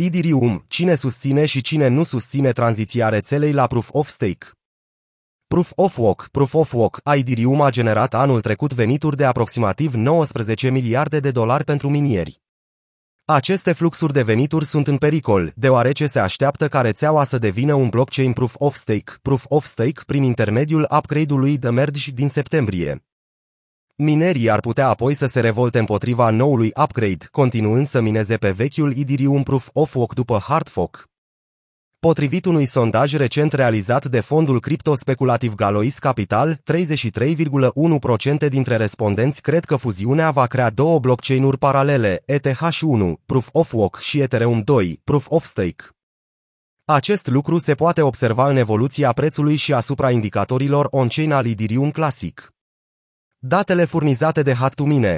Idirium, cine susține și cine nu susține tranziția rețelei la Proof of Stake. Proof of Work, Proof of Work, Idirium a generat anul trecut venituri de aproximativ 19 miliarde de dolari pentru minieri. Aceste fluxuri de venituri sunt în pericol, deoarece se așteaptă ca rețeaua să devină un blockchain Proof of Stake, Proof of Stake prin intermediul upgrade-ului de Merge din septembrie. Minerii ar putea apoi să se revolte împotriva noului upgrade, continuând să mineze pe vechiul Ethereum Proof of Work după hard fork. Potrivit unui sondaj recent realizat de fondul cripto-speculativ Galois Capital, 33,1% dintre respondenți cred că fuziunea va crea două blockchain-uri paralele, ETH1, Proof of Work și Ethereum 2, Proof of Stake. Acest lucru se poate observa în evoluția prețului și asupra indicatorilor on-chain al Ethereum Classic. Datele furnizate de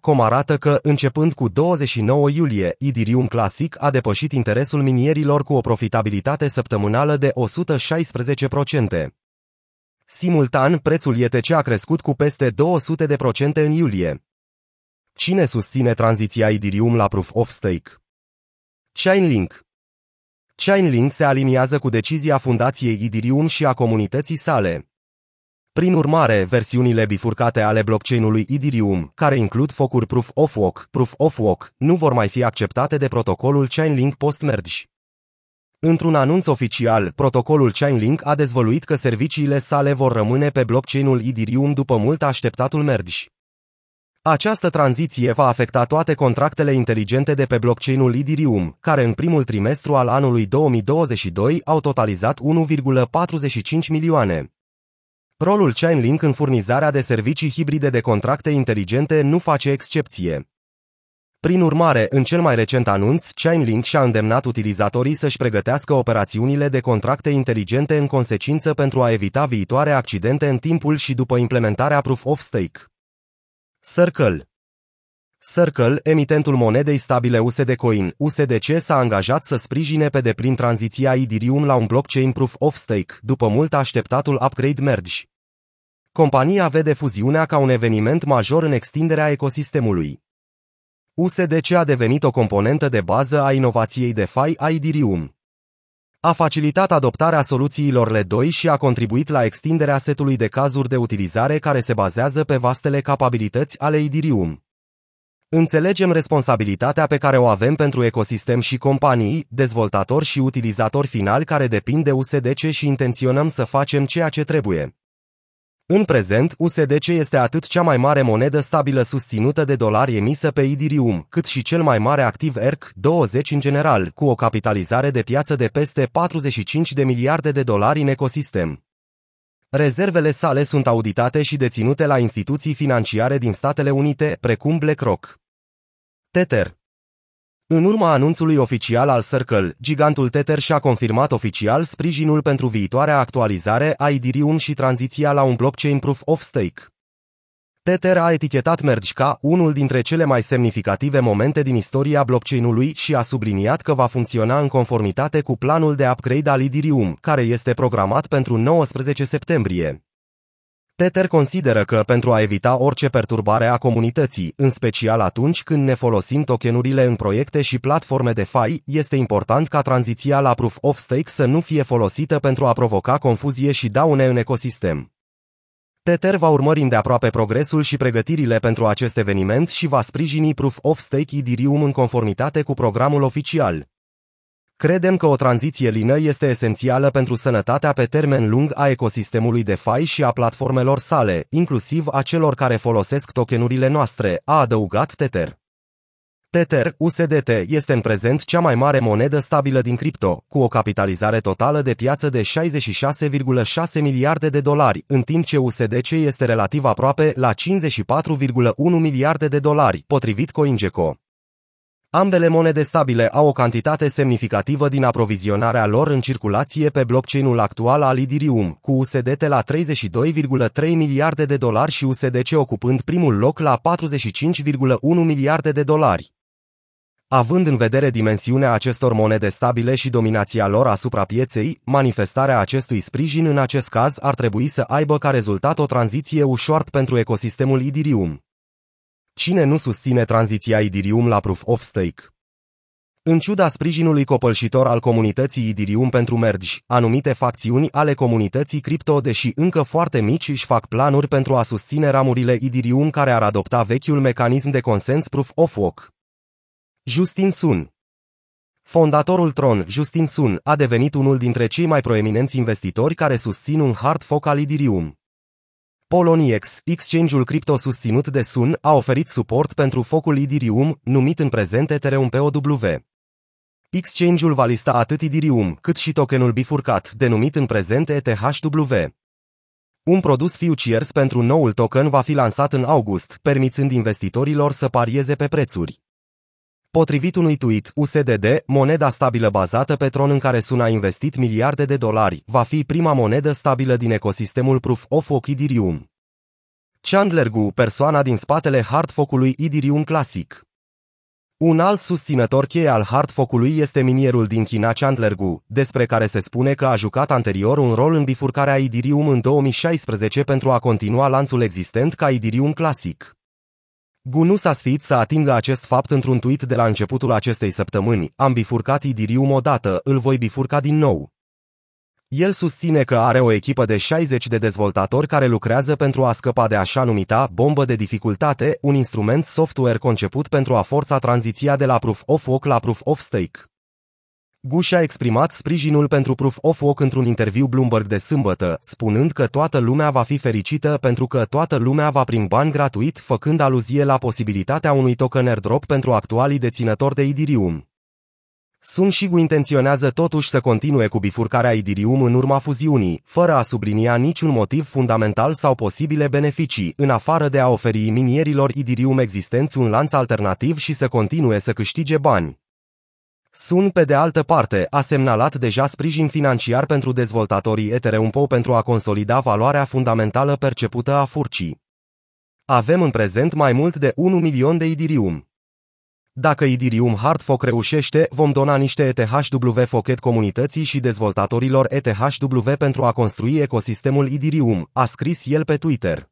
com arată că, începând cu 29 iulie, Idirium Classic a depășit interesul minierilor cu o profitabilitate săptămânală de 116%. Simultan, prețul ETC a crescut cu peste 200% în iulie. Cine susține tranziția Idirium la Proof of Stake? Chainlink Chainlink se aliniază cu decizia fundației Idirium și a comunității sale. Prin urmare, versiunile bifurcate ale blockchain-ului Ethereum, care includ focuri Proof of Work, Proof of Work, nu vor mai fi acceptate de protocolul Chainlink post-merge. Într-un anunț oficial, protocolul Chainlink a dezvăluit că serviciile sale vor rămâne pe blockchain-ul Ethereum după mult așteptatul merge. Această tranziție va afecta toate contractele inteligente de pe blockchain-ul Ethereum, care în primul trimestru al anului 2022 au totalizat 1,45 milioane. Rolul Chainlink în furnizarea de servicii hibride de contracte inteligente nu face excepție. Prin urmare, în cel mai recent anunț, Chainlink și-a îndemnat utilizatorii să-și pregătească operațiunile de contracte inteligente în consecință pentru a evita viitoare accidente în timpul și după implementarea Proof of Stake. Circle Circle, emitentul monedei stabile USD Coin, USDC s-a angajat să sprijine pe deplin tranziția Ethereum la un blockchain Proof of Stake, după mult așteptatul upgrade merge. Compania vede fuziunea ca un eveniment major în extinderea ecosistemului. USDC a devenit o componentă de bază a inovației DeFi a Ethereum. A facilitat adoptarea soluțiilor L2 și a contribuit la extinderea setului de cazuri de utilizare care se bazează pe vastele capabilități ale Ethereum. Înțelegem responsabilitatea pe care o avem pentru ecosistem și companii, dezvoltatori și utilizatori finali care depind de USDC și intenționăm să facem ceea ce trebuie. În prezent, USDC este atât cea mai mare monedă stabilă susținută de dolari emisă pe Ethereum, cât și cel mai mare activ ERC20 în general, cu o capitalizare de piață de peste 45 de miliarde de dolari în ecosistem. Rezervele sale sunt auditate și deținute la instituții financiare din Statele Unite, precum BlackRock. Tether în urma anunțului oficial al Circle, gigantul Tether și-a confirmat oficial sprijinul pentru viitoarea actualizare a Ethereum și tranziția la un blockchain Proof of Stake. Tether a etichetat Merge ca unul dintre cele mai semnificative momente din istoria blockchain-ului și a subliniat că va funcționa în conformitate cu planul de upgrade al Ethereum, care este programat pentru 19 septembrie. Tether consideră că pentru a evita orice perturbare a comunității, în special atunci când ne folosim tokenurile în proiecte și platforme de fai, este important ca tranziția la Proof of Stake să nu fie folosită pentru a provoca confuzie și daune în ecosistem. Tether va urmări îndeaproape progresul și pregătirile pentru acest eveniment și va sprijini Proof of Stake Ethereum în conformitate cu programul oficial. Credem că o tranziție lină este esențială pentru sănătatea pe termen lung a ecosistemului de fai și a platformelor sale, inclusiv a celor care folosesc tokenurile noastre, a adăugat Tether. Tether, USDT, este în prezent cea mai mare monedă stabilă din cripto, cu o capitalizare totală de piață de 66,6 miliarde de dolari, în timp ce USDC este relativ aproape la 54,1 miliarde de dolari, potrivit CoinGecko. Ambele monede stabile au o cantitate semnificativă din aprovizionarea lor în circulație pe blockchain-ul actual al Ethereum, cu USDT la 32,3 miliarde de dolari și USDC ocupând primul loc la 45,1 miliarde de dolari. Având în vedere dimensiunea acestor monede stabile și dominația lor asupra pieței, manifestarea acestui sprijin în acest caz ar trebui să aibă ca rezultat o tranziție ușoară pentru ecosistemul Ethereum. Cine nu susține tranziția Ethereum la Proof of Stake? În ciuda sprijinului copălșitor al comunității Idirium pentru mergi, anumite facțiuni ale comunității cripto, deși încă foarte mici, își fac planuri pentru a susține ramurile Idirium care ar adopta vechiul mecanism de consens Proof of Work. Justin Sun Fondatorul Tron, Justin Sun, a devenit unul dintre cei mai proeminenți investitori care susțin un hard fork al Idirium. Poloniex, exchange-ul cripto susținut de Sun, a oferit suport pentru focul Idirium, numit în prezent Ethereum POW. Exchange-ul va lista atât Idirium, cât și tokenul bifurcat, denumit în prezent ETHW. Un produs futures pentru noul token va fi lansat în august, permițând investitorilor să parieze pe prețuri. Potrivit unui tweet, USDD, moneda stabilă bazată pe Tron în care Sun a investit miliarde de dolari, va fi prima monedă stabilă din ecosistemul Proof of Work Ethereum. Chandler Gu, persoana din spatele hardfocului Ethereum Classic. Un alt susținător cheie al hardfocului este minierul din China Chandler Gu, despre care se spune că a jucat anterior un rol în bifurcarea Ethereum în 2016 pentru a continua lanțul existent ca Ethereum Classic. Gu nu s-a sfiit să atingă acest fapt într-un tweet de la începutul acestei săptămâni. Am bifurcat Idirium odată, îl voi bifurca din nou. El susține că are o echipă de 60 de dezvoltatori care lucrează pentru a scăpa de așa numita bombă de dificultate, un instrument software conceput pentru a forța tranziția de la Proof of Work la Proof of Stake. Gush a exprimat sprijinul pentru Proof of Work într-un interviu Bloomberg de sâmbătă, spunând că toată lumea va fi fericită pentru că toată lumea va prin bani gratuit, făcând aluzie la posibilitatea unui token airdrop pentru actualii deținători de Idirium. Sun Shigu intenționează totuși să continue cu bifurcarea Idirium în urma fuziunii, fără a sublinia niciun motiv fundamental sau posibile beneficii, în afară de a oferi minierilor Idirium existenți un lanț alternativ și să continue să câștige bani. Sun, pe de altă parte, a semnalat deja sprijin financiar pentru dezvoltatorii Ethereum Po pentru a consolida valoarea fundamentală percepută a furcii. Avem în prezent mai mult de 1 milion de Idirium. Dacă Idirium Hardfork reușește, vom dona niște ETHW Focket comunității și dezvoltatorilor ETHW pentru a construi ecosistemul Idirium, a scris el pe Twitter.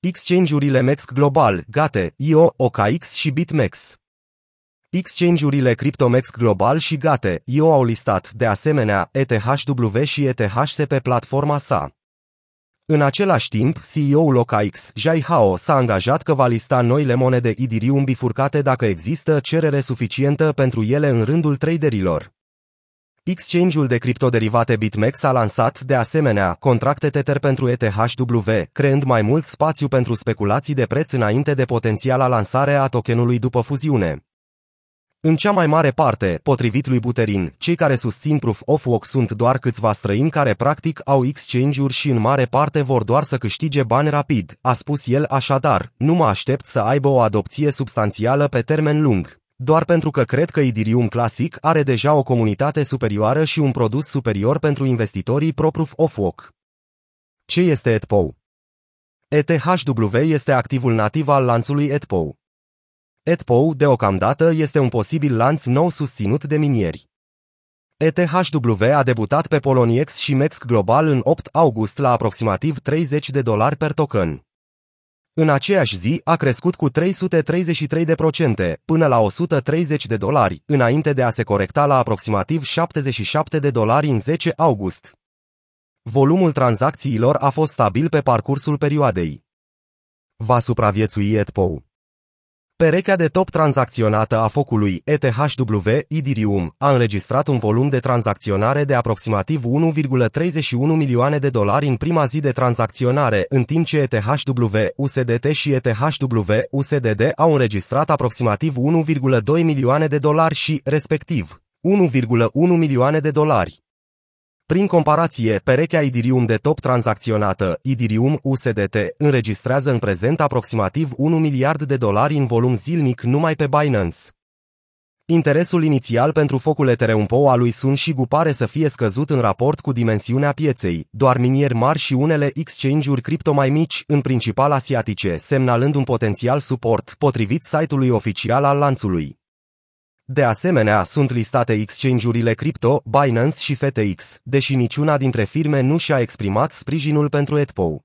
Exchange-urile MEX Global, Gate, IO, OKX și BitMEX Exchange-urile CryptoMex Global și Gate, IO au listat, de asemenea, ETHW și ETHC pe platforma sa. În același timp, CEO-ul OKX, Jai Hao, s-a angajat că va lista noile monede Idirium bifurcate dacă există cerere suficientă pentru ele în rândul traderilor. Exchange-ul de criptoderivate BitMEX a lansat, de asemenea, contracte Tether pentru ETHW, creând mai mult spațiu pentru speculații de preț înainte de potențiala lansare a tokenului după fuziune. În cea mai mare parte, potrivit lui Buterin, cei care susțin Proof of Work sunt doar câțiva străini care practic au exchange-uri și în mare parte vor doar să câștige bani rapid, a spus el așadar, nu mă aștept să aibă o adopție substanțială pe termen lung. Doar pentru că cred că Idirium Classic are deja o comunitate superioară și un produs superior pentru investitorii pro-Proof of Work. Ce este ETPO? ETHW este activul nativ al lanțului ETPO. ETPO, deocamdată, este un posibil lanț nou susținut de minieri. ETHW a debutat pe Poloniex și MEX Global în 8 august la aproximativ 30 de dolari per token. În aceeași zi a crescut cu 333% până la 130 de dolari, înainte de a se corecta la aproximativ 77 de dolari în 10 august. Volumul tranzacțiilor a fost stabil pe parcursul perioadei. Va supraviețui ETPO. Perechea de top tranzacționată a focului ETHW Idirium a înregistrat un volum de tranzacționare de aproximativ 1,31 milioane de dolari în prima zi de tranzacționare, în timp ce ETHW USDT și ETHW USDD au înregistrat aproximativ 1,2 milioane de dolari și, respectiv, 1,1 milioane de dolari. Prin comparație, perechea Idirium de top tranzacționată, Idirium USDT, înregistrează în prezent aproximativ 1 miliard de dolari în volum zilnic numai pe Binance. Interesul inițial pentru focul Ethereum PO al lui Sun și Gu pare să fie scăzut în raport cu dimensiunea pieței, doar minieri mari și unele exchange-uri cripto mai mici, în principal asiatice, semnalând un potențial suport, potrivit site-ului oficial al lanțului. De asemenea, sunt listate exchange-urile cripto, Binance și FTX, deși niciuna dintre firme nu și-a exprimat sprijinul pentru ETPO.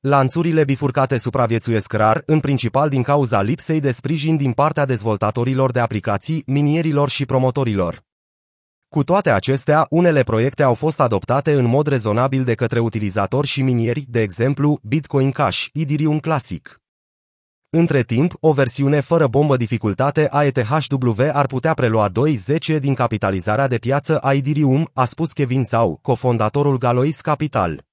Lanțurile bifurcate supraviețuiesc rar, în principal din cauza lipsei de sprijin din partea dezvoltatorilor de aplicații, minierilor și promotorilor. Cu toate acestea, unele proiecte au fost adoptate în mod rezonabil de către utilizatori și minieri, de exemplu, Bitcoin Cash, Ethereum Classic. Între timp, o versiune fără bombă dificultate a ETHW ar putea prelua 2-10 din capitalizarea de piață a Ethereum, a spus Kevin Zhao, cofondatorul Galois Capital.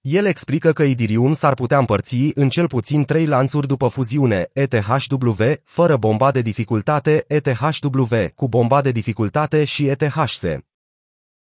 El explică că Ethereum s-ar putea împărți în cel puțin trei lanțuri după fuziune, ETHW, fără bomba de dificultate, ETHW, cu bomba de dificultate și ETHC.